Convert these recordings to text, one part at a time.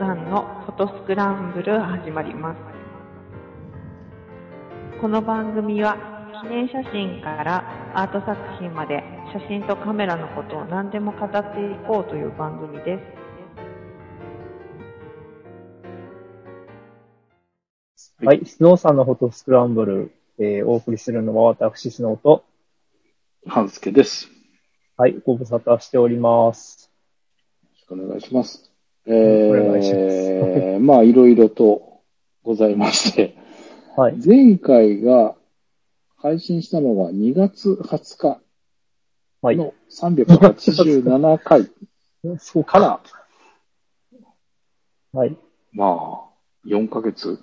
さんのフォトスクランブル始まります。この番組は記念写真からアート作品まで写真とカメラのことを何でも語っていこうという番組です。はい。スノーさんのフォトスクランブル、えーお送りするのは私、スノーと、半助です。はい、ご無沙汰しております。よろしくお願いします。えー、まあ、いろいろとございまして、はい。前回が配信したのが2月20日はい。の387回そうか。ら、はい。まあ、4ヶ月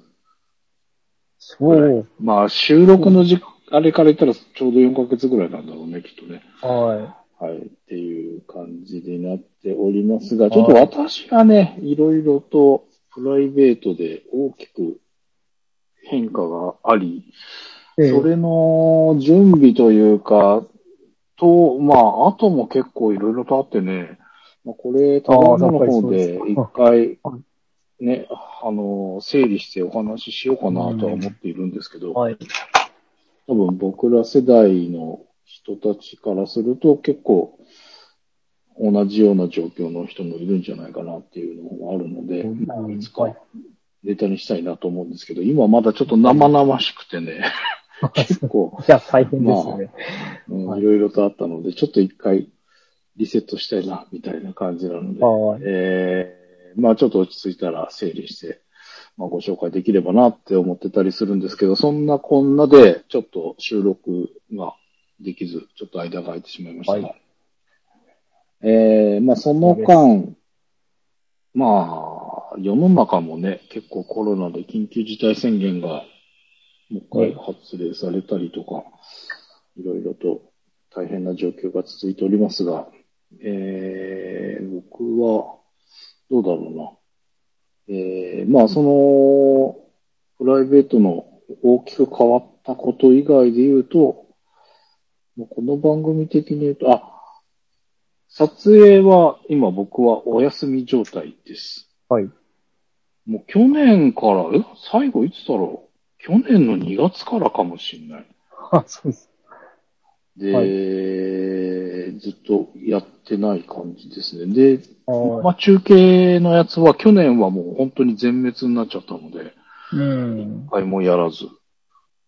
そう。まあ、収録の時、あれから言ったらちょうど4ヶ月ぐらいなんだろうね、きっとね。ははい。っていう感じになっておりますが、ちょっと私がね、いろいろとプライベートで大きく変化があり、それの準備というか、と、まあ、あとも結構いろいろとあってね、まあ、これ、ただの方で一回は、ね、あの、整理してお話ししようかなとは思っているんですけど、はい。多分僕ら世代の人たちからすると結構同じような状況の人もいるんじゃないかなっていうのもあるので、うんいつかネタにしたいなと思うんですけど、今まだちょっと生々しくてね、結構、いや、大変ですよね。うんはいいろいろとあったので、ちょっと一回リセットしたいな、みたいな感じなので、はい。えー、まあちょっと落ち着いたら整理して、まあご紹介できればなって思ってたりするんですけど、そんなこんなで、ちょっと収録ができず、ちょっと間が空いてしまいました。はいえー、まあその間、まあ、世の中もね、結構コロナで緊急事態宣言がもう一回発令されたりとか、いろいろと大変な状況が続いておりますが、えー、僕は、どうだろうな。えー、まあその、プライベートの大きく変わったこと以外で言うと、もうこの番組的に言うと、あ、撮影は今僕はお休み状態です。はい。もう去年から、え？最後いつだろう？去年の2月からかもしれない。あ、そうです。で、はいずっとやってない感じですね。で、はまあ中継のやつは去年はもう本当に全滅になっちゃったので、い。うん一。回もやらず。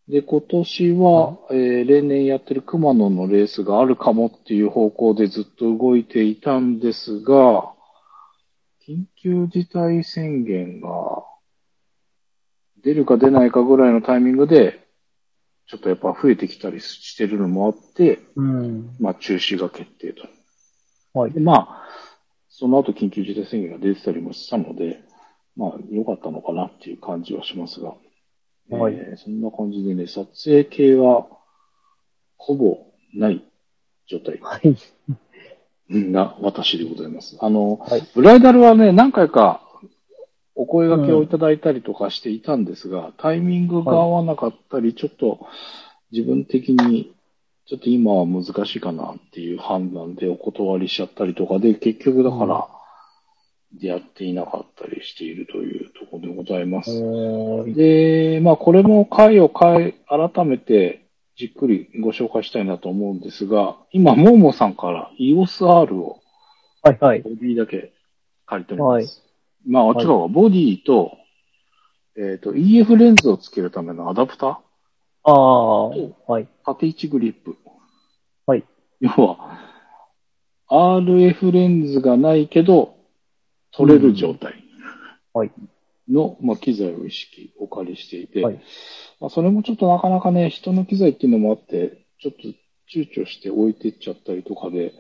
で、今年は、えー例年やってる熊野のレースがあるかもっていう方向でずっと動いていたんですが、緊急事態宣言が出るか出ないかぐらいのタイミングで、ちょっとやっぱ増えてきたりしてるのもあって、うん。まあ中止が決定と。はいで、。まあ、その後緊急事態宣言が出てたりもしたので、まあ良かったのかなっていう感じはしますが、はいえーそんな感じでね、撮影系はほぼない状態はい。な私でございます。あの、はい。ブライダルはね、何回かお声掛けをいただいたりとかしていたんですが、タイミングが合わなかったり、ちょっと自分的にちょっと今は難しいかなっていう判断でお断りしちゃったりとかで、結局だから、やっていなかったりしているというところでございます。で、まあこれも回を改めてじっくりご紹介したいなと思うんですが、今、モーモさんから EOSR をはいはい。ボディだけ借りております。まあ、違うわ、ボディと、えっ、と、EF レンズをつけるためのアダプターああ、はい。縦位置グリップ。はい。要は、RF レンズがないけど、撮れる状態はい。の、まあ、機材を意識、お借りしていて、はいまあ、それもちょっとなかなかね、人の機材っていうのもあって、ちょっと躊躇して置いてっちゃったりとかで、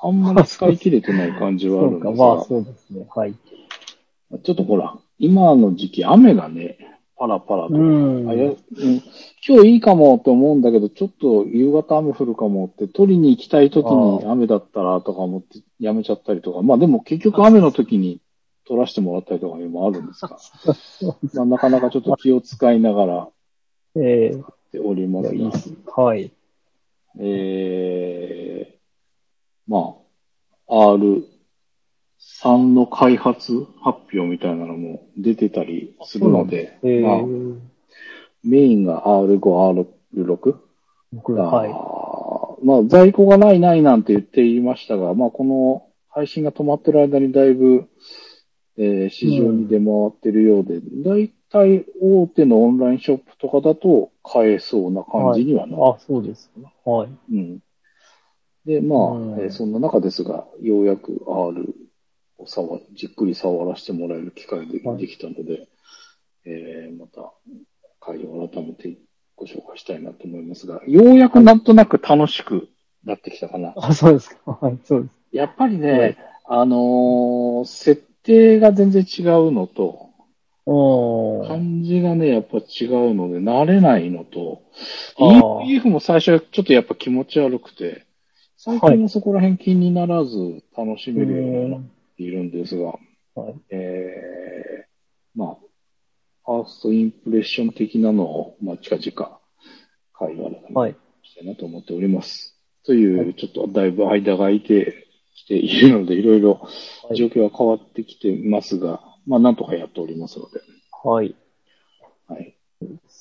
あんまり使い切れてない感じはあそうか、るんですが、まあそうですね。はい。ちょっとほら、今の時期雨がね、パラパラと。うん。あやうん。今日いいかもと思うんだけど、ちょっと夕方雨降るかもって、取りに行きたい時に雨だったらとか思ってやめちゃったりとか、まあでも結局雨の時に撮らせてもらったりとかもあるんですが、まあ、なかなかちょっと気を使いながら。えやっておりまえすが、いいっす。はい。えー、まあ、R3 3の開発発表みたいなのも出てたりするので、えまあ、ー、メインが R5、R6? 僕はい。まあ、在庫がないないなんて言っていましたが、まあ、この配信が止まってる間にだいぶ、えー市場に出回ってるようで、だいたい大手のオンラインショップとかだと買えそうな感じにはなる。あ、そうですね。はい。うん。で、まあ、うんえーそんな中ですが、ようやく R を触じっくり触らせてもらえる機会ではいできたので、えーまた、会を改めてご紹介したいなと思いますが、ようやくなんとなく楽しくなってきたかな。あ、そうですか。はい、そうです。やっぱりね、はいあのー設定が全然違うのと。感じがね、やっぱ違うので、慣れないのと、EF も最初はちょっとやっぱ気持ち悪くて、最近もそこら辺気にならず楽しめるようにないるんですが、はい。えー、まあ、ファーストインプレッション的なのを、まあ、近々、会話ではい。したいなと思っております。という、はいちょっとだいぶ間が空いてきているので、いろいろはい状況は変わってきていますが、まあ、なんとかやっておりますので。はい。はい。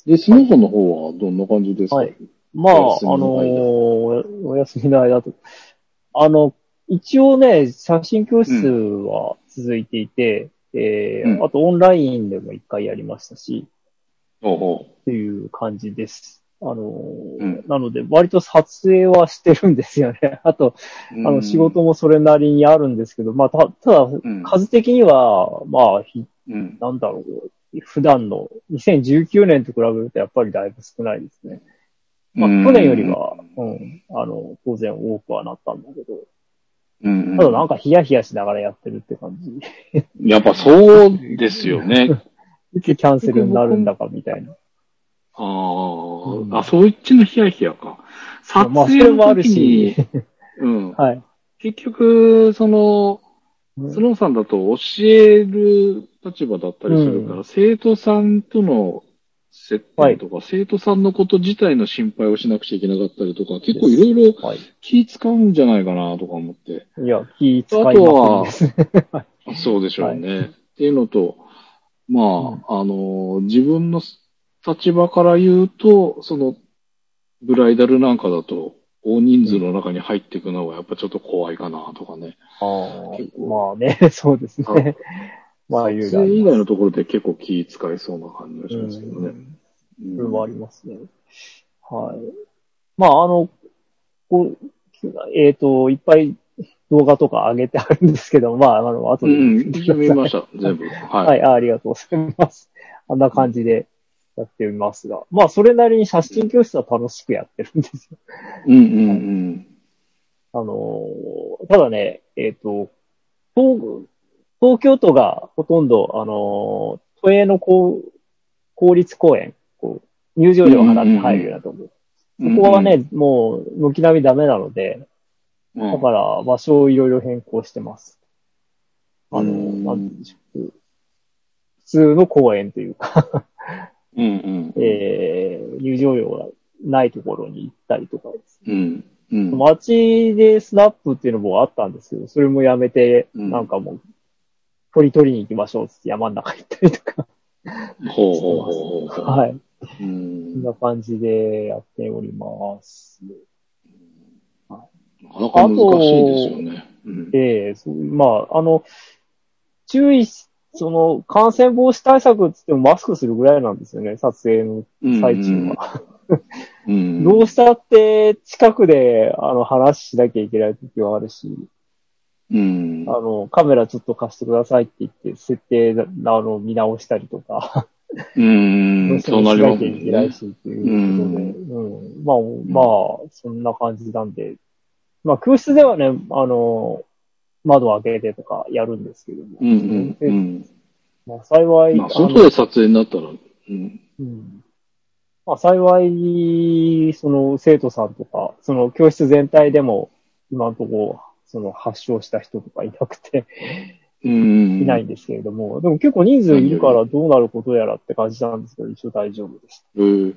で、スノーの方はどんな感じですか、はいまあ、あのーお休みの間と。あの、一応ね、写真教室は続いていて、えーうんあとオンラインでも一回やりましたし、おうおうっていう感じです。あのーうんなので、割と撮影はしてるんですよね。あと、あの、仕事もそれなりにあるんですけど、まあ、た、ただ、うん数的には、まあ、ひうん。なんだろう、普段の2019年と比べるとやっぱりだいぶ少ないですね。まあ、うん去年よりは、うん、あの、当然多くはなったんだけど、うん。ただなんかヒヤヒヤしながらやってるって感じ。やっぱそうですよね。いつキャンセルになるんだかみたいな。ああ、うんあ、そういっちのヒヤヒヤか。撮まあ、そ影のれもある時に、し、うん。はい。結局、その、うんスノーさんだと教える立場だったりするから、う生徒さんとの接点とか、生徒さんのこと自体の心配をしなくちゃいけなかったりとか、結構いろいろはい。気使うんじゃないかなとか思って。いや、気使いますね。そうでしょうね。っていうのと、まあ、あの、自分の立場から言うと、その、ブライダルなんかだと、大人数の中に入っていくのはやっぱちょっと怖いかなとかね。あ結ー構まあね、そうですね。まあ、いろいろあります。撮影以外のところで結構気使いそうな感じがしますけどね。うんはありますね。はい。まあ、あの、こう、えっ、と、いっぱい動画とか上げてあるんですけど、まあ、あの、後で うん、見ました、全部。はい。はい、あありがとうございます。あんな感じでやってみますが。まあ、それなりに写真教室は楽しくやってるんですよ。うんうんあのーただね、えっ、と、東、東京都がほとんど、あのー都営の公公立公園、こう、入場料を払って入るようなところ。うん。ここはね、もう、軒並みダメなので、うん、だから場所をいろいろ変更してます。あの、うんなんていうんでしょう。普通の公園というか、うんうん。えー、入場料がないところに行ったりとかです。うん。うん。街でスナップっていうのもあったんですけど、それもやめて、うんなんかもう、鳥取りに行きましょうっつって山の中行ったりとか。ほうほうほうほう。はい。うこんん。な感じでやっております。なかなか難しいですよね。うん。ええそうまあ、あの、注意し、その、感染防止対策って言ってもマスクするぐらいなんですよね、撮影の最中は。うん。どうしたって近くで、あの、話しなきゃいけない時はあるし、うん。あの、カメラちょっと貸してくださいって言って、設定、あの、見直したりとか、うん。そうなりますよね。しっていうことで、うん。まあ、まあ、そんな感じなんで、まあ、教室ではね、あの、窓を開けてとかやるんですけども、うんうんうん。まあ、幸い、まあ、外で撮影になったら、うん。うんまあ、幸い、その生徒さんとか、その教室全体でも、今のところ、その発症した人とかいなくて、うん。いないんですけれども、でも結構人数いるからどうなることやらって感じなんですけど、一応大丈夫です。えー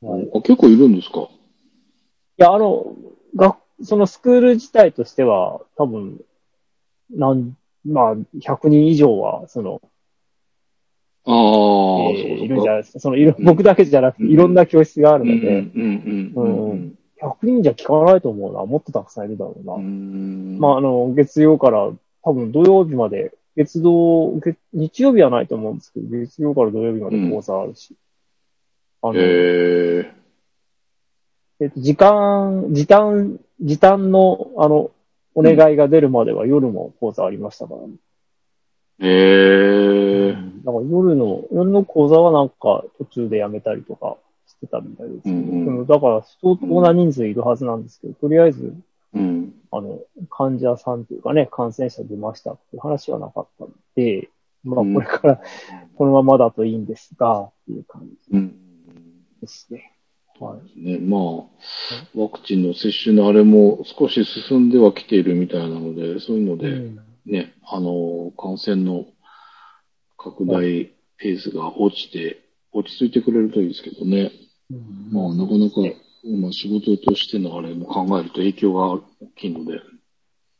はい、いあ結構いるんですか？や、あの、学、そのスクール自体としては、多分、何まあ、100人以上は、その、ああ、えーいるんじゃないですか。その、いろ、僕だけじゃなくて、いろんな教室があるので、うんうんうんうん100人じゃ聞かないと思うな。もっとたくさんいるだろうな。うん。まあ、あの、月曜から、多分土曜日まで、月土、月日曜日はないと思うんですけど、月曜から土曜日まで講座あるし。あの、ええっと、時間、時短、時短の、あの、お願いが出るまでは夜も講座ありましたからね。ー、えー、だから夜の、夜の講座はなんか途中でやめたりとかしてたみたいですけど、うんだから相当な人数いるはずなんですけど、とりあえず、うん。あの、患者さんというかね、感染者出ましたっていう話はなかったので、まあうんこれからこのままだといいんですが、っていう感じうん。ですね。はい。ね、まあ、ワクチンの接種のあれも少し進んではきているみたいなので、そういうので、うんね、あの、感染の拡大ペースが落ちて、落ち着いてくれるといいですけどね。うんまあ、なかなか、まあ、仕事としてのあれも考えると影響が大きいので、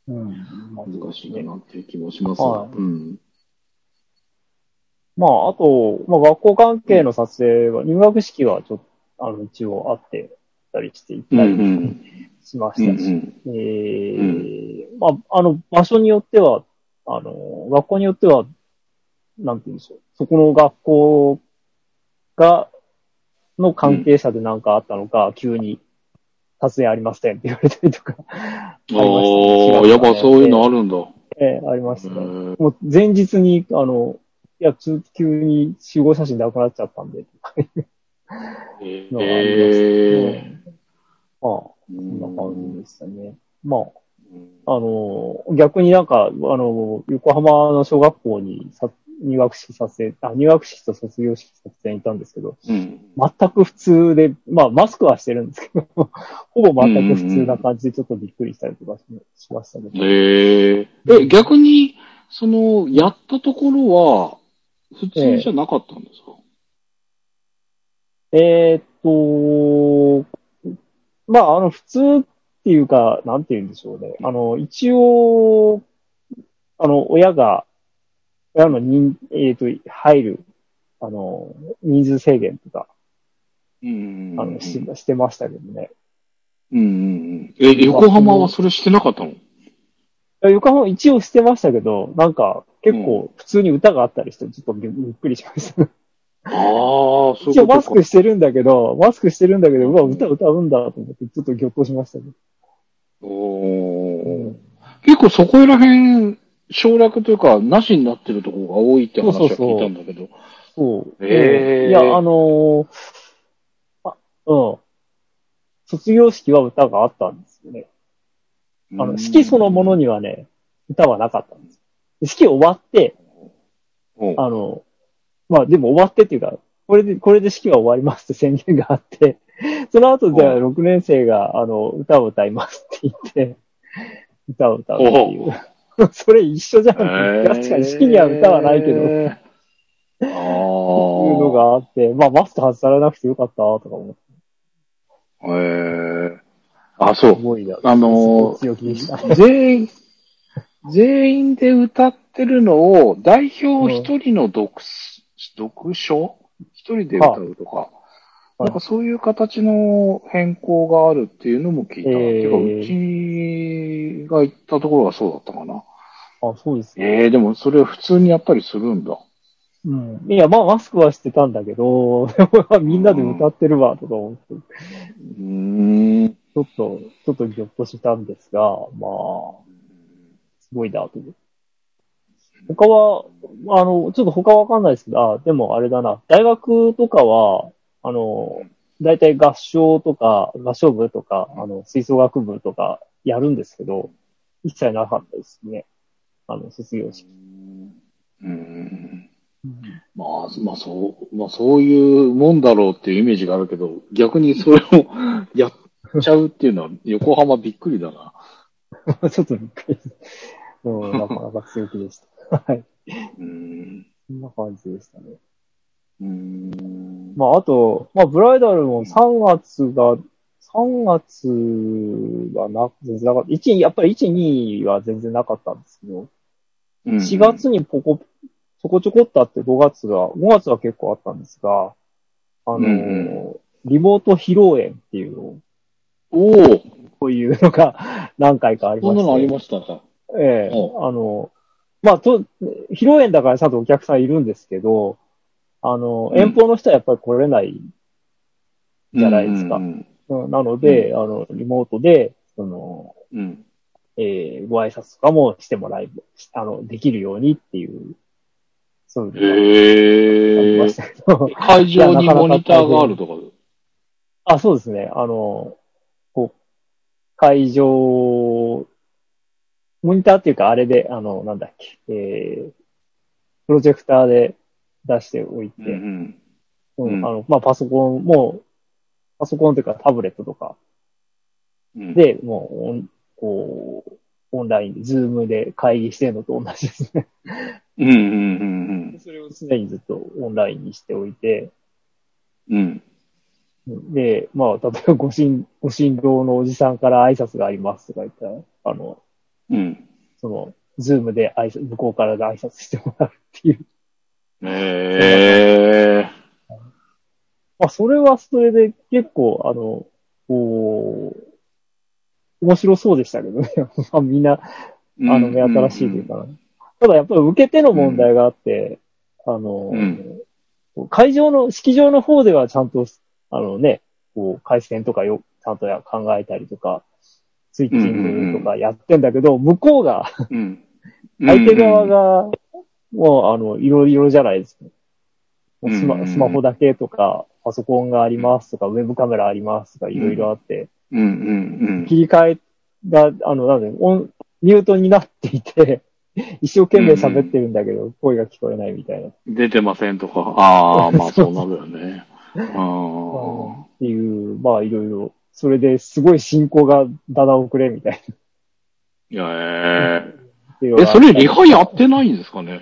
うんまあ難しいかなっていう気もしますが、はいうん。まあ、あと、まあ、学校関係の撮影は、入学式はちょっと、あの、一応あってたりして行ったりん。しまうんしたし、うん。えーまあ、あの、場所によっては、あの、学校によっては、なんて言うんでしょう。そこの学校が、の関係者でなんかあったのか、急に、撮影ありませんって言われたりとか、ありましたねああ、やっぱそういうのあるんだ。ええありましたね。へもう前日に、あの、いや、つ急に集合写真なくなっちゃったんで、えのがありました。えうんまあ、ー。そんな感じでしたね。まうんあ、あの、逆になんか、あの、横浜の小学校にさ入学式撮影、あ、入学式と卒業式撮影に行ったんですけど、うん。全く普通で、まあ、マスクはしてるんですけど、ほぼ全く普通な感じでちょっとびっくりしたりとかししましたね。えええ、逆に、その、やったところは、普通じゃなかったんですか、えーっと、まあ、あの、普通っていうか、なんて言うんでしょうね。あの、一応、あの、親が、親の人、えーっと、入る、あの、人数制限とか、うんあの、ししてましたけどね。うんうんうん。え、横浜はそれしてなかったの？横浜一応してましたけど、なんか、結構普通に歌があったりして、ちょっとびびっくりしました。ああ、そう一応マス。クしてるんだけど、マスクしてるんだけど、うわ、歌歌うんだと思って、ちょっとぎょっとしましたね。おー結構そこら辺、省略というか、なしになってるところが多いって話は聞いたんだけど。そう。へーいや、あのーあ、うん。卒業式は歌があったんですよね。あの、式そのものにはね、歌はなかったんです。式終わって、うんあの、まあでも終わってっていうか、これで、これで式は終わりますって宣言があって、その後じゃあうん6年生が、あの、歌を歌いますって言って、歌を歌うっていう。それ一緒じゃん。確かに式には歌はないけど、えーいうのあ。があって、まあマスク外されなくてよかったとか思って、えー、あ、そうす。ごいな。あのー。全員、全員で歌ってるのを、代表一人の読,、読書一人で歌うとか、はいなんかそういう形の変更があるっていうのも聞いた。えーてか、うちが行ったところがそうだったかな。あ、そうですね。ええでもそれを普通にやったりするんだ。うん。いや、まあマスクはしてたんだけど、みんなで歌ってるわ、とか思って、うーん。ちょっと、ちょっとぎょっとしたんですが、まあ、すごいな、と思って。他は、あの、ちょっと他わかんないですけど、あ、でもあれだな、大学とかは、あの、大体合唱とか、合唱部とか、あの、吹奏楽部とかやるんですけど、一切なかったですね。あの、卒業式。うん。まあ、まあそう、まあそういうもんだろうっていうイメージがあるけど、逆にそれを やっちゃうっていうのは横浜びっくりだな。ちょっとびっくりした。うん、なかなか強気でした。はい。うん。そんな感じでしたね。うん。まあ、あと、まあ、ブライダルも3月が、3月はな、全然なかった。1、やっぱり1、2は全然なかったんですけど、うん。4月にポコ、ちょこちょこっとあって5月が、5月は結構あったんですが、あのーうんリモート披露宴っていうのを、おおこういうのが 何回かありまして。そんなのありましたか？ええ。おあの、まあ、と、披露宴だからちゃんとお客さんいるんですけど、あの、うん。遠方の人はやっぱり来れないじゃないですか。うんうんなので、あの、リモートで、その、うんうん。えーご挨拶とかもしてもらえる、あの、できるようにっていう、そういうのがありへえまし。たけど、会場にモニターがあるとか？あ、そうですね。あの、こう、会場、モニターっていうかあれで、あの、なんだっけ、えー、プロジェクターで出しておいて、うんうんうんあの、まあ、パソコンも、パソコンというかタブレットとかうん。で、もうオン、こう、オンラインで、ズームで会議してるのと同じですね。うんうんうんそれを常にずっとオンラインにしておいて、うん。うん。で、まあ、例えばご新、ご新郎のおじさんから挨拶がありますとか言ったら、あの、うん。その、ズームで挨拶、向こうからで挨拶してもらうっていう。へえ。まあ、それはそれで結構、あの、こう、面白そうでしたけどね。ま あみんな、あの、目新しいというかな。ただやっぱり受け手の問題があって、あの、うん会場の、式場の方ではちゃんと、あのね、こう、回線とかよ、ちゃんとや考えたりとか、スイッチングとかやってんだけど、向こうが、うん。相手側が、もう、あの、いろいろじゃないですか。スマスマホだけとか、パソコンがありますとか、ウェブカメラありますとか、いろいろあって、切り替えが、あの、なんで、オン、ミュートになっていて、一生懸命喋ってるんだけど、声が聞こえないみたいな。出てませんとか。ああ、まあそうなるよね。あていう、まあ、いろいろ、それですごい進行がだだ遅れみたいな。あ。いや、えっていうえ。え、それリハハやってないんですかね？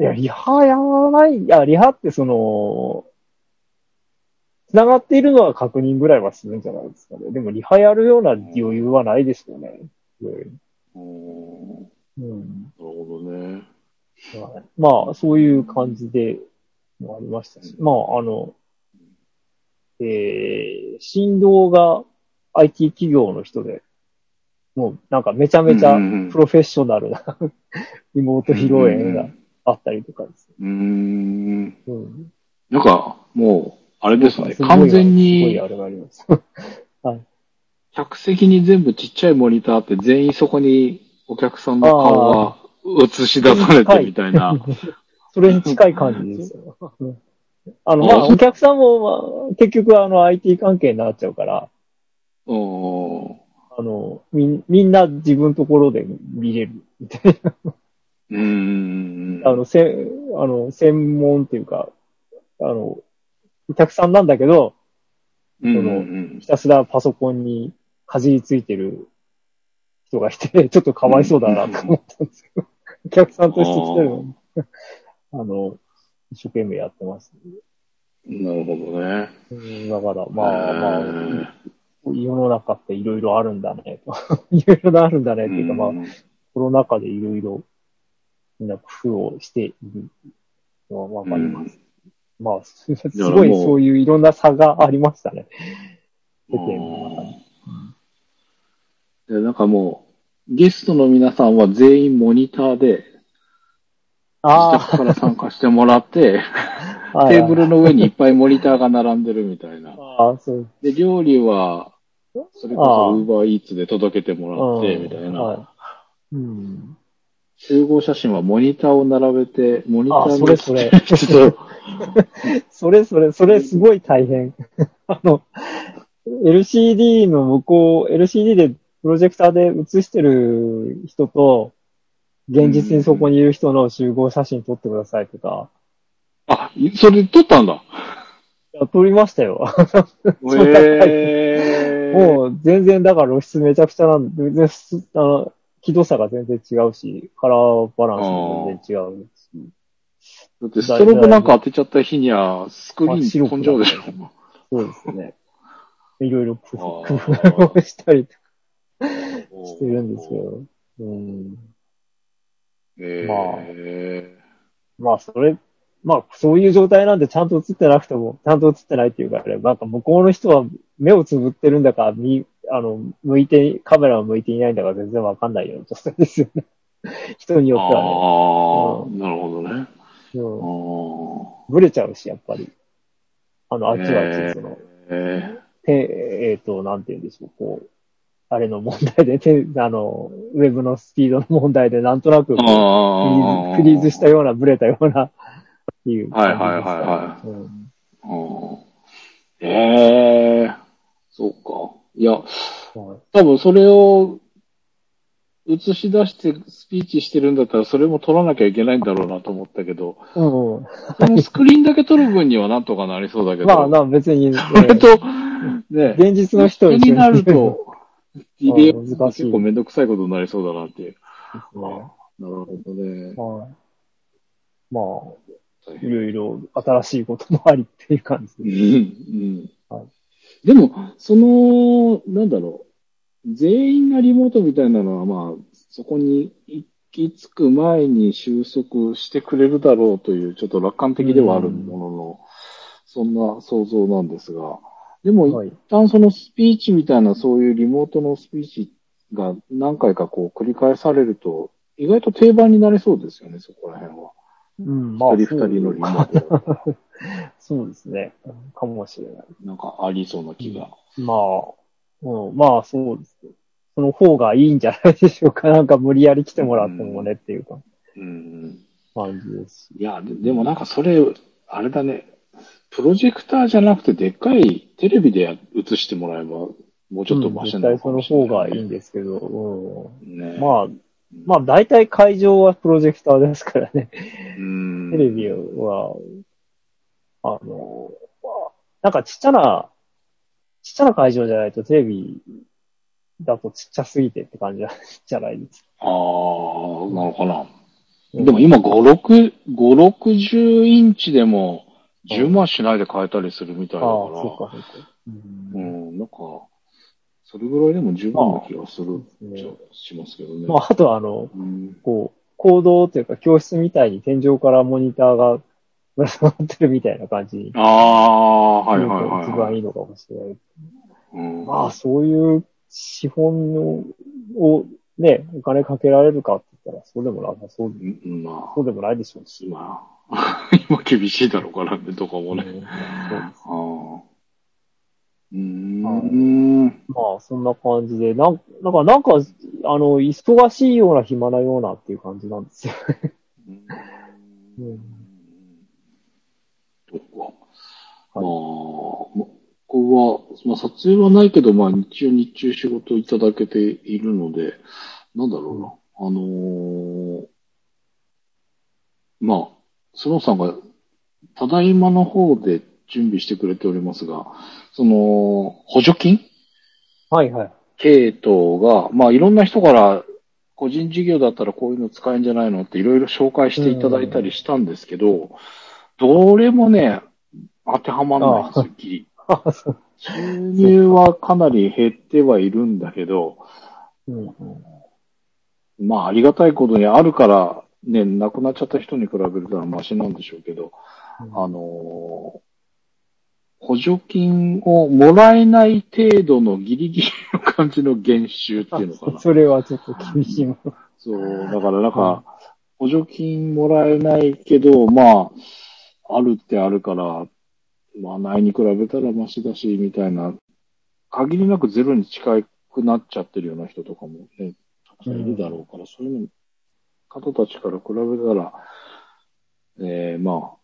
いや、リハやらない、いや、リハってその、繋がっているのは確認ぐらいはするんじゃないですかね。でも、リハやるような余裕はないですよね。うん。なうん。るほどね。はいまあ、そういう感じでもありましたし、まあ、あの、えー、振動が IT 企業の人で、もうなんかめちゃめちゃプロフェッショナルなリモート披露宴があったりとかですね。うーん。うん。なんか、もう、あれですね。完全すごいにあ、れがあります。客席に全部ちっちゃいモニターあって、全員そこにお客さんの顔が映し出されてみたいな。それに近い感じですよ。う んあの、まあ、お客さんも、まあ、結局あの IT 関係になっちゃうから、おーあの、みん、みんな自分のところで見れるみたいな。うーん。あの、せ、あの、専門っていうか、あの、お客さんなんだけど、そのうんひたすらパソコンにかじりついてる人がいて、ちょっとかわいそうだなと思ったんですけど、お客さんとして来てるのに、あの、一生懸命やってます。なるほどね。うんだから、まあまあ、え世の中っていろいろあるんだね、と。いろいろあるんだね、ーっていうか、まあう、んコロナ禍でいろいろ、みんな工夫をしているのはわかります。まあ、すすごいそういういろんな差がありましたね。世間の中に。でなんかもう、ゲストの皆さんは全員モニターで、自あ宅から参加してもらって、あ、テーブルの上にいっぱいモニターが並んでるみたいな。ああ、そう。で、料理は、それこそウーバーイーツで届けてもらって、うんみたいな。はい。うん。集合写真はモニターを並べて、モニターあ、にそれそれ。ちょっと、それそれ、それすごい大変。あの、LCD の向こう、LCD でプロジェクターで映してる人と、現実にそこにいる人の集合写真撮ってくださいとか、あ、それ撮ったんだ。いや撮りましたよ。へー。もう全然だから露出めちゃくちゃなんで、全然すあの、輝度差が全然違うし、カラーバランスも全然違うし。だってストロボなんか当てちゃった日には、スクリーン飛んじゃうでしょ。そうですね。いろいろ工夫をしたりとかしてるんですけど。うん。えまあ、それ、まあ、そういう状態なんでちゃんと映ってなくても、ちゃんと映ってないっていうかね、なんか向こうの人は目をつぶってるんだか、み、あの、向いて、カメラを向いていないんだか全然わかんないような状態ですよね。人にー、よってはね。ああ、なるほどね。うんあブレちゃうし、やっぱり。あの、あ。あっちはあっちで、その、えて、えっ、と、なんて言うんでしょう、こう、あれの問題で、てあの、ウェブのスピードの問題で、なんとなく。フリーズ、フリーズしたような、ブレたような、っていう感じでね。はいはいはいはいうんうんええそうか。いや、はい多分それを映し出してスピーチしてるんだったら、それも撮らなきゃいけないんだろうなと思ったけど、うんうん。そのスクリーンだけ撮る分にはなんとかなりそうだけど、まあ、な、別に、ね、それと、ね、現実の人になると、リレー難しい結構めんどくさいことになりそうだなっていう。ですね。なるほどね。はい。まあ、いろいろ新しいこともありっていう感じうでんす。うんはいでも、その、なんだろう。全員がリモートみたいなのは、まあ、そこに行き着く前に収束してくれるだろうという、ちょっと楽観的ではあるものの、そんな想像なんですが、でも、はい一旦そのスピーチみたいな、そういうリモートのスピーチが何回かこう繰り返されると、意外と定番になりそうですよね、そこら辺は。うん、一人二人のリモート そうですね。かもしれない。なんかありそうな気が。まあ、うん、まあそうですね。その方がいいんじゃないでしょうか。なんか無理やり来てもらってもねっていうかうん。感じですし。いや、ででもなんかそれ、あれだね。プロジェクターじゃなくて、でっかいテレビでや映してもらえば、もうちょっとマシうん絶対その方がいいんですけど、うん。ね。まあ、まあ大体会場はプロジェクターですからね。うん。テレビは、あの、まあなんかちっちゃな、ちっちゃな会場じゃないとテレビだとちっちゃすぎてって感じじゃ ないですか。ああ、なのかな。うんでも今5、6、5、60インチでも10万しないで買えたりするみたいああ、だから、そうか、そうか。ううんん、なんか、それぐらいでも十分な気がするまあじゃしますけどね。まあ、あとはあの、うん、こう、行動というか教室みたいに天井からモニターがぶら下がってるみたいな感じにああ、はいはいはい、一番いいのかもしれない。うん、まあ、そういう資本を、をね、お金かけられるかって言ったら、そうでもなさそう、うんまそうでもないでしょうし。あ、まあ、今厳しいだろうからね、とかもね。うんそう。うーん。まあ、そんな感じで、なんなんか、なんか、あの、忙しいような暇なようなっていう感じなんですよ。うんそっか。まあ、まここは、まあ、撮影はないけど、まあ、日中日中仕事いただけているので、なんだろうな。あのーまあ、スノーさんが、ただいまの方で準備してくれておりますが、その、補助金？はいはい。系統が、まあいろんな人から個人事業だったらこういうの使えんじゃないのっていろいろ紹介していただいたりしたんですけど、どれもね、当てはまらないんですよ、ギリ。あそう収入はかなり減ってはいるんだけど、うんうんまあありがたいことにあるから、ね、亡くなっちゃった人に比べるとマシなんでしょうけど、あのー補助金をもらえない程度のギリギリの感じの減収っていうのかな。それはちょっと厳しいもの。そう、だからなんか、補助金もらえないけど、まあ、あるってあるから、まあ、ないに比べたらマシだし、みたいな、限りなくゼロに近くなっちゃってるような人とかもね、たくさんいるだろうから、そういうの方たちから比べたら、えー、まあ、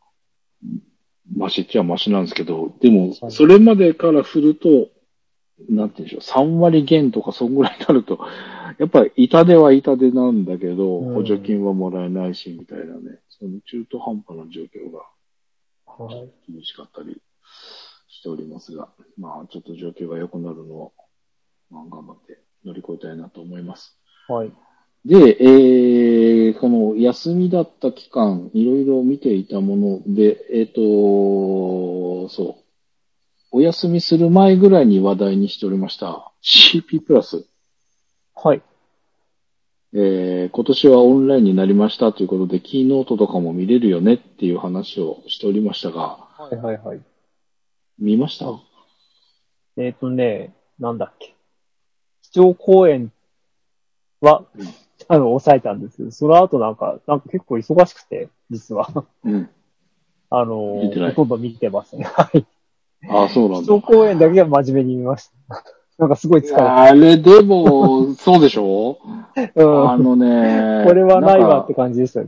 マシっちゃマシなんですけど、でも、はいそれまでからすると、なんて言うんでしょう、3割減とかそんぐらいになると、やっぱり痛手は痛手なんだけど、うん。補助金はもらえないし、みたいなね、その中途半端な状況がはい。厳しかったりしておりますが、まあ、ちょっと状況が良くなるのを、まあ、頑張って乗り越えたいなと思います。はい。で、えー、この休みだった期間、いろいろ見ていたもので、えっ、と、そう。お休みする前ぐらいに話題にしておりました CP プラス。はい。えー今年はオンラインになりましたということで、キーノートとかも見れるよねっていう話をしておりましたが、はいはいはい。見ました？えっ、とね、なんだっけ。基調講演は、うんあの、抑えたんですけど、その後なんか、なんか結構忙しくて、実は。うん。あの見てないほとんど見てますね。はい。ああ、そうなんだ基調。講演だけは真面目に見ました。なんかすごい疲れあれでも、そうでしょ？た。うん。あのね、これはないわって感じでしたよ。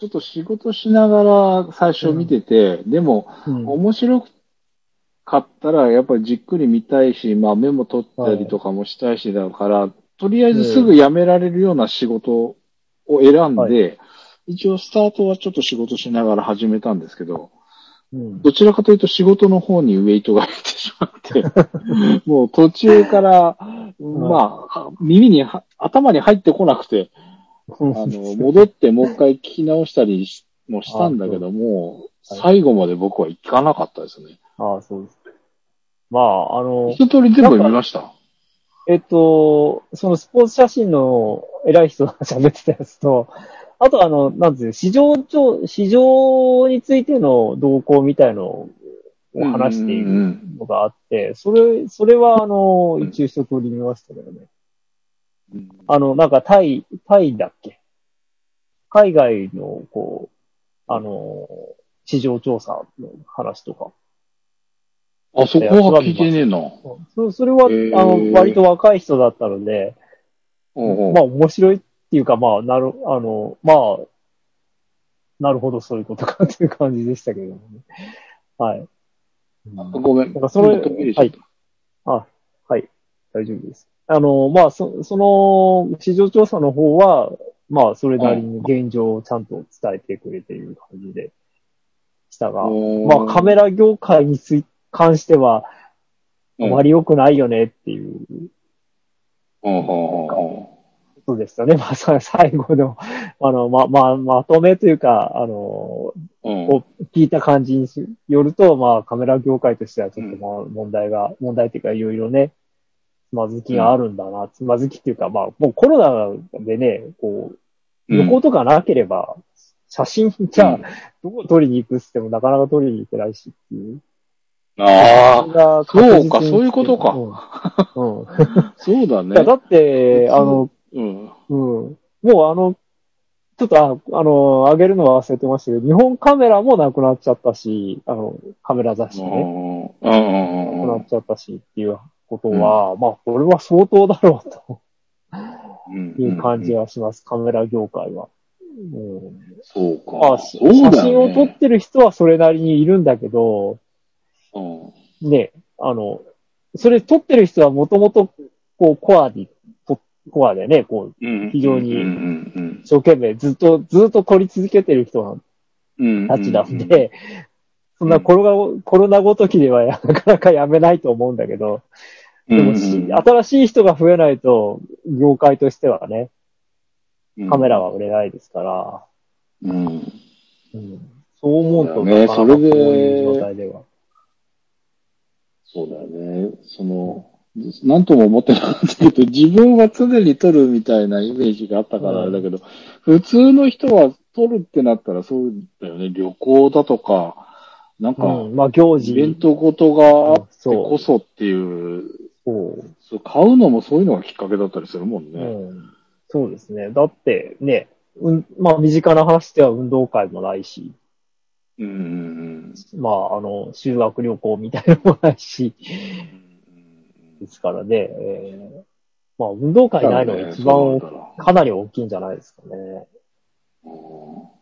ちょっと仕事しながら最初見てて、でも、うん面白かったら、やっぱりじっくり見たいし、まあメモ取ったりとかもしたいし、だから、とりあえずすぐ辞められるような仕事を選んで、は一応スタートはちょっと仕事しながら始めたんですけど、うんどちらかというと仕事の方にウェイトがいってしまって、もう途中から、まあ、耳には、頭に入ってこなくて、あの、戻ってもう一回聞き直したりしもしたんだけども、はい最後まで僕は行かなかったですね。ああ、そうです。まあ、あの、一通り全部見ました？えっと、そのスポーツ写真の偉い人が喋ってたやつと、あとあの、なんですよ、市場上、市場についての動向みたいのを話しているのがあって、それ、それはあの、うん一応一通り見ましたけどね。うんあの、なんかタイ、タイだっけ？海外の、こう、あの、市場調査の話とか。あ、そこは聞いてねえな。そそれは、あの、割と若い人だったので、まあ面白いっていうか、まあ、なる、あの、まあ、なるほど、そういうことかっていう感じでしたけどもね。はい。ごめん。なんかそれちょっと途切れちゃったあ、はい。大丈夫です。あの、まあ、そ、その、市場調査の方は、まあ、それなりに現状をちゃんと伝えてくれている感じでしたが、まあ、カメラ業界につい、関しては、あまり良くないよねっていううんうんうですよね。まあ、さ最後の、あの、ま、ま、まとめというか、あの、うん聞いた感じによると、まあ、カメラ業界としてはちょっとまあ問題が、問題っていうかいろいろね、つまずきがあるんだな、つまずきっていうか、まあ、もうコロナでね、こう、旅行とかなければ、写真じゃあ、どこ撮りに行くっつってもなかなか撮りに行けないしっていう。ああ、がそうかそういうことかうん。うん。そうだいや、だね。って、あの、うん。うん。もうあの、ちょっとあ、あの、上げるのは忘れてましたけど、日本カメラもなくなっちゃったし、あの、カメラ雑誌うね、んうんうんうんなくなっちゃったしっていうことは、まあ、これは相当だろうとうんいう感じがします、カメラ業界は。うん、そうまあ、か。そうね写真を撮ってる人はそれなりにいるんだけど、うんね、あの、それ撮ってる人はもともと、こう、コアに、とコアでね、こう、うん。非常に一生懸命ずっと、ずっと撮り続けてる人たちなんで、そんなコロナ、コロナごときでは なかなかやめないと思うんだけど、でもし、新しい人が増えないと、業界としてはね、カメラは売れないですから、うん。うん。そう思うと、なかなかこういう状態では。そうだよね。その、なんとも思ってなかったけど、自分は常に撮るみたいなイメージがあったからあれだけど、普通の人は撮るってなったらそうだよね。旅行だとか、なんか、うん、まあ行事。イベントごとがあってそうこそっていう、そう。そう買うのもそういうのがきっかけだったりするもんね。うん、そうですね。だってね、うん、まあ身近な話では運動会もないし、うんうんまああの、修学旅行みたいなのもないし、うん。ですからね、えーまあ運動会ないのが一番かなり大きいんじゃないですかね。うん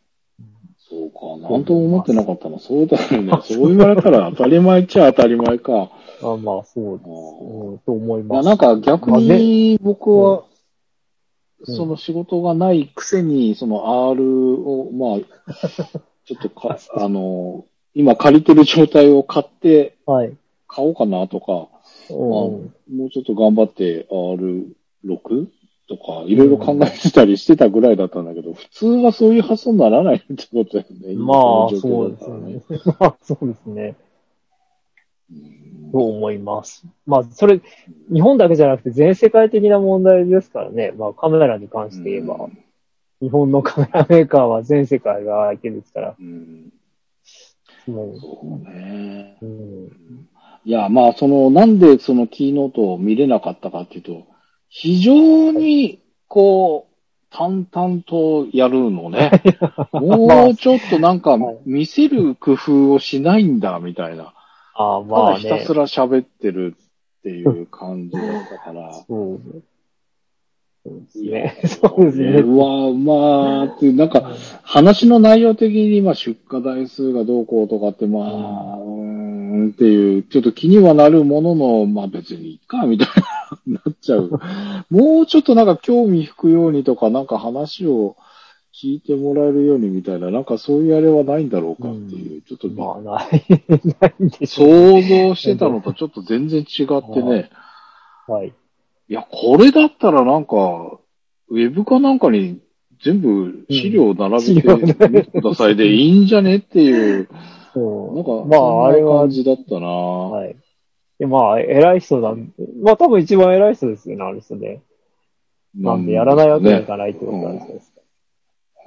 そうか、なんとも思ってなかったな。そうだよね。そう言われたら当たり前っちゃ当たり前か。あまあそうです、うんうん、と思いいや、ます。なんか逆まあに僕は、うんその仕事がないくせに、その R を、まあ、ちょっとか、あの、今借りてる状態を買って、はい。買おうかなとか、うんもうちょっと頑張って R6 とか、いろいろ考えてたりしてたぐらいだったんだけど、普通はそういう発想にならないってことだよね。今まあ、この状そうですね。まあ、そうですね。うんと思います。まあ、それ、日本だけじゃなくて全世界的な問題ですからね。まあ、カメラに関して言えば、日本のカメラメーカーは全世界が相手ですから、うんそうね。うん、いや、まあ、その、なんでそのキーノートを見れなかったかっていうと、非常に、こう、淡々とやるのね。もうちょっとなんかはい、見せる工夫をしないんだ、みたいな。ああ、たまあねだひたす。ら喋ってるっていう感じだったから。そう。ですね。そうですね。うわ、まあ、って、なんか、話の内容的に、まあ、出荷台数がどうこうとかって、まあ、うーんっていう、ちょっと気にはなるものの、まあ別にいいか、みたいな、なっちゃう。もうちょっとなんか興味引くようにとか、なんか話を聞いてもらえるようにみたいな、なんかそういうあれはないんだろうかっていう、ちょっと、まあ、ない、ないんでしょう。想像してたのとちょっと全然違ってね、はい。いや、これだったらなんか、ウェブかなんかに全部資料並べて見てくださいでいいんじゃねっていう、そう。なんか、まあ、あれは感、じだったな、はい。いやまあ、偉い人だ。まあ、多分一番偉い人ですよね、あの人ね。なんで、やらないわけにいかないってことなんですか。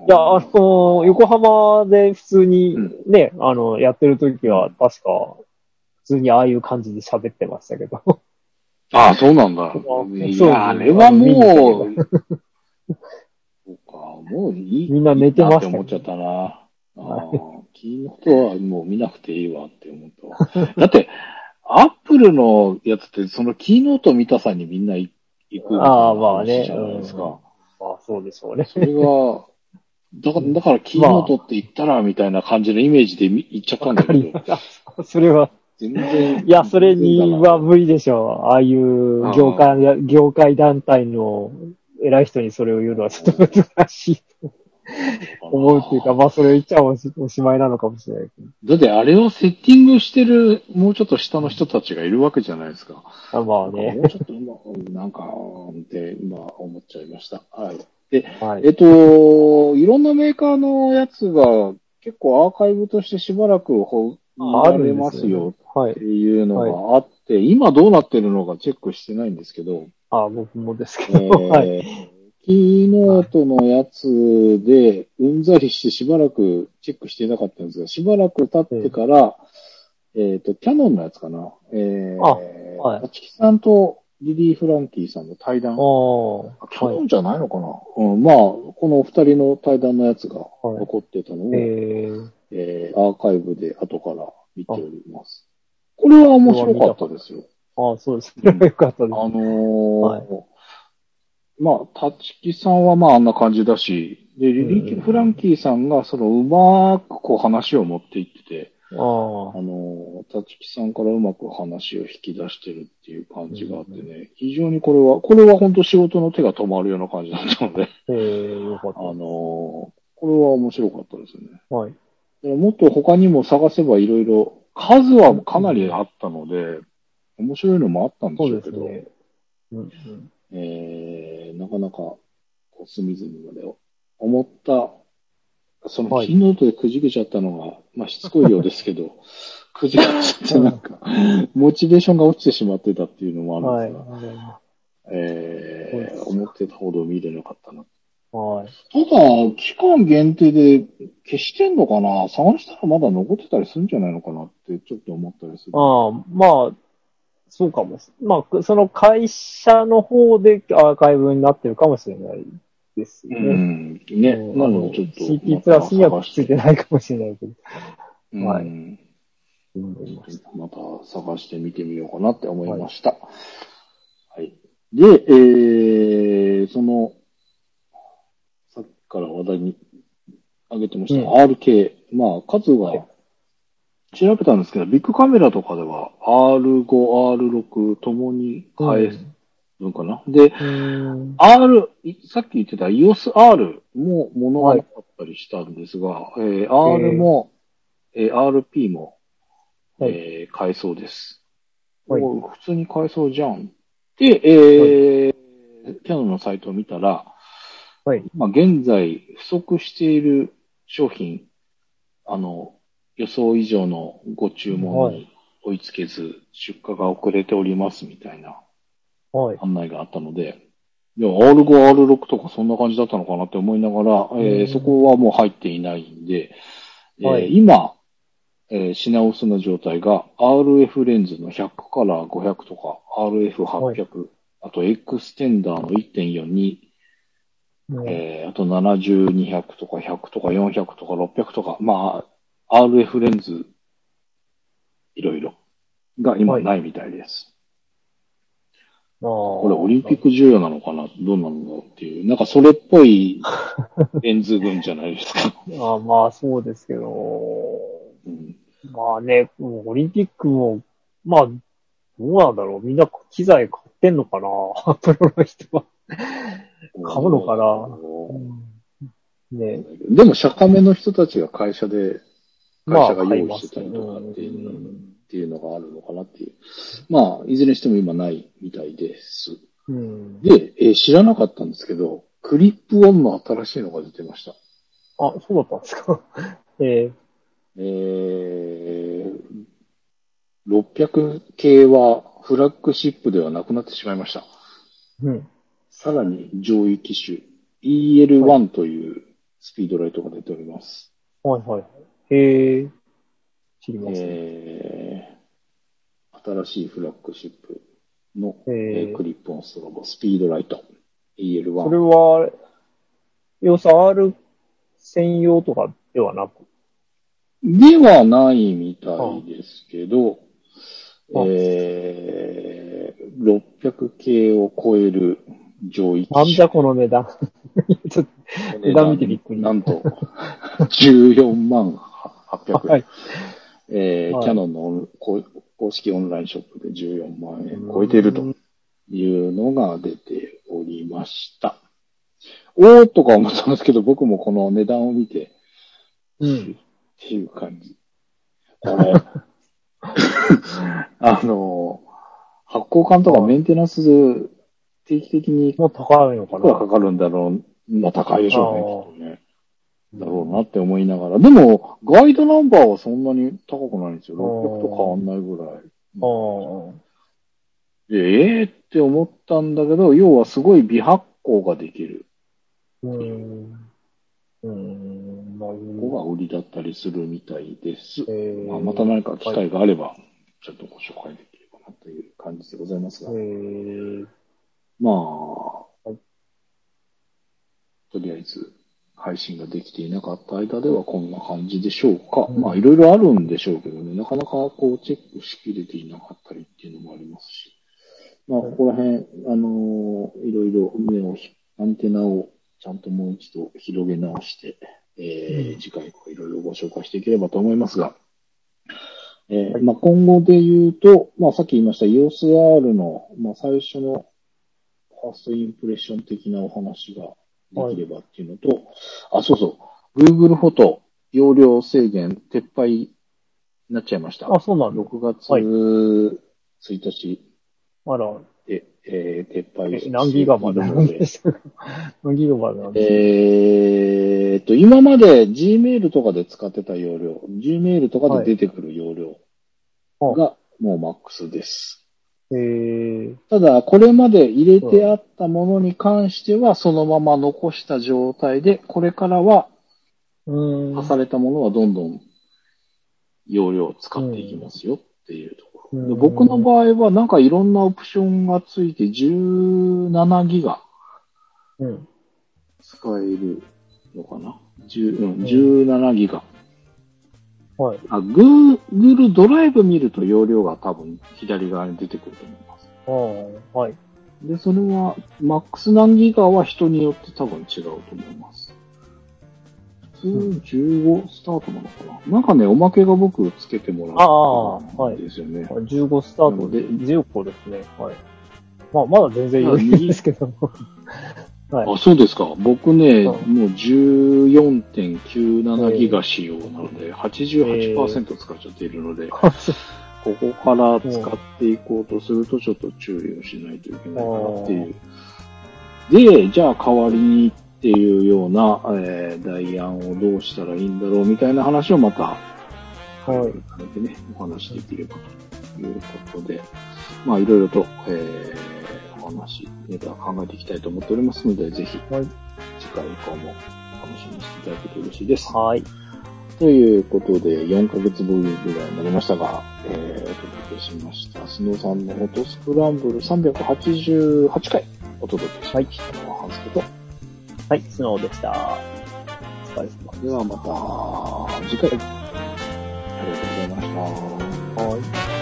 いや、あの、横浜で普通にね、あの、やってる時は、確か、普通にああいう感じで喋ってましたけど。ああ、そうなんだ。そういや、あれはもう、そうか、もういい。みんな寝てましたいいなって思っちゃったな。ああ、キーノートはもう見なくていいわって思ったわ。だって、アップルのやつって、そのキーノート見たさにみんな行くああまあねじゃないですか。まあ、そうでしょうね。それが、だから、だから、キーノートって言ったら、みたいな感じのイメージでみ言っちゃったんだけど、それは、全然。いや、それには無理でしょう。ああいう業界や、業界団体の偉い人にそれを言うのはちょっと難しいと 思うっていうか、まあそれを言っちゃおしおしまいなのかもしれないけど。だってあれをセッティングしてる、もうちょっと下の人たちがいるわけじゃないですか。あまあねも。うちょっと今、なんか、って今思っちゃいました。はい。はい。えっと、いろんなメーカーのやつが結構アーカイブとしてしばらくほあ見られますよはいって。いうのがあって、今どうなってるのかチェックしてないんですけど、あ僕もですけえど。はい。ー、キーノートのやつで、うんざりしてしばらくチェックしてなかったんですが、しばらく経ってから、えっ、と、キャノンのやつかな。えー、あはい立木さんとリリー・フランキーさんの対談。ああ。あキャはい。ノンじゃないのかな、うん、まあ、このお二人の対談のやつがはい残ってたのを、えー、えーアーカイブで後から見ております。これは面白かったですよ。ああ、そうです。それはよかったです。あのーはいまあ、立木さんはまああんな感じだし、で、リリー・フランキーさんがそのうまくこう話を持っていってて、ああのー、立木さんからうまく話を引き出してるっていう感じがあってね、非常にこれは、これは本当仕事の手が止まるような感じだったので、あ。えー、よかっあのー、これは面白かったですよね。た。はい。でもっと他にも探せばいろいろ、数はかなりあったので、面白いのもあったんでしょうけど、ですね。うんうん。えー、なかなか、こう、隅々まで思った、その、はいキーノートでくじけちゃったのが、まあ、しつこいようですけど、くじけちゃってなんか、モチベーションが落ちてしまってたっていうのもあはいるんですが、。えー、思ってたほど見れなかったな。はい。ただ、期間限定で消してんのかな？探したらまだ残ってたりするんじゃないのかなってちょっと思ったりする。ああ、まあ、そうかもし。まあ、その会社の方でアーカイブになってるかもしれないですようね。ん。ね。うんなのでちょっと。CP プラスにはついてないかもしれないけど。うんはいました探してみてみようかなって思いました。はい。で、えー、その、さっきから話題に挙げてました、うん RK。まあ、数がはい、調べたんですけど、ビッグカメラとかでは R5、R6 ともに買えるのかな、で、うん。R、いさっき言ってた EOSR も物がなかったりしたんですが、えー R も、えー RP も、はいえー買えそうです。はいお普通に買えそうじゃん。で、えーキャノンのサイトを見たら、はい。まあ、現在不足している商品、あの、予想以上のご注文に追いつけず、出荷が遅れておりますみたいなはい。案内があったので、いや、R5、R6 とかそんな感じだったのかなって思いながら、えーうん。そこはもう入っていないんで、えーはい。今、えー品薄の状態が RF レンズの100から500とか、RF800、あとエクステンダーの1.4に、うん。えーあと70、200とか100とか400とか600とか、まあ、RF レンズ、いろいろ。が今はい。ないみたいです。ここれオリンピック需要なのかな？どうなのだろうっていう、なんかそれっぽい レンズ群じゃないですか。ああまあそうですけど、うん。まあね、もうオリンピックも、まあ、どうなんだろう。みんな機材買ってんのかな？プロの人は。買うのかな？ね。でも、社会の人たちが会社で、まあ会社が用意してたりとかっていうていうのがあるのかなっていう。まあ、いずれにしても今ないみたいです。うん。で、えー知らなかったんですけど、クリップオンの新しいのが出てました。あ、そうだったんですか？え えー、600系はフラッグシップではなくなってしまいました。ー、うん。さらに上位機種 EL1 というスピードライトが出ております。はいはい。へえ。知りません。えー、新しいフラッグシップの、えークリップオンストロボスピードライト EL1。それは、要するに R 専用とかではなく？ではないみたいですけど、あえー、600系を超える上位機種。なんじゃこの値段。ちょっと値段見てびっくりなんと、14万800円。はい。えーはいキャノンの公公式オンラインショップで14万円超えているというのが出ておりました。おーとか思ったんですけど、僕もこの値段を見て、うん。っていう感じ。これ、あの、発行管とかメンテナンス定期的にもう高いのからな。かかるんだろう。まあ高いでしょうね、きっとね。だろうなって思いながら。でも、ガイドナンバーはそんなに高くないんですよ。600と変わんないぐらい。ええって思ったんだけど、要はすごい微発光ができる。あ。うん。うん。まあ、ここが売りだったりするみたいです。えーまあ、また何か機会があれば、ちょっとご紹介できればなという感じでございますが。えー、まあ、はいとりあえず、配信ができていなかった間ではこんな感じでしょうか。うん。まあ、いろいろあるんでしょうけどね、なかなかこう、チェックしきれていなかったりっていうのもありますし。まあ、ここら辺、あのーいろいろ目をひ、アンテナをちゃんともう一度広げ直して、えーうん。次回いろいろご紹介していければと思いますが、えーまあ、今後で言うと、まあ、さっき言いました EOSR の、まあ、最初のファーストインプレッション的なお話ができればっていうのと、あ、そうそう、Google フォト容量制限撤廃になっちゃいました。あ、そうなんだ。6月はい1日あら、で、えー撤廃え何ギガまで 何ギガまでなんですか？えーっと、今まで Gmail とかで使ってた容量、Gmail とかで出てくる容量がもうマックスです。えー、ただ、これまで入れてあったものに関しては、そのまま残した状態で、これからは。足されたものはどんどん容量を使っていきますよっていうところ。うんで僕の場合は、なんかいろんなオプションがついて17ギガうん。使えるのかな、10うん、17ギガ。はい。あ、Google ドライブ見ると容量が多分左側に出てくると思います。ああ、はい。で、それは、マックス何ギガは人によって多分違うと思います。普通15スタートなのかななんかね、おまけが僕つけてもらああはいったんですよね。15スタートで、10個ですね。はい。まあ、まだ全然余裕ですけども。はい。あ、そうですか。僕ね、うんもう14.97ギガ仕様なので、88%使っちゃっているので、ここから使っていこうとすると、ちょっと注意をしないといけないかなっていう。で、じゃあ代わりにっていうような、えー代案をどうしたらいいんだろうみたいな話をまた、はい。兼ねてね、お話しできればということで、まあいろいろと、えー、お話、ネタ考えていきたいと思っておりますので、ぜひ、はい次回以降も楽しみにしていただけると嬉しいです。はい。ということで、4ヶ月ぶりぐらいになりましたが、えー、お届けしました。スノーさんのフォトスクランブル388回お届けしましたのは、ハンスケと。はい、スノーでした。お疲れ様。ではまた次回。ありがとうございました。はい。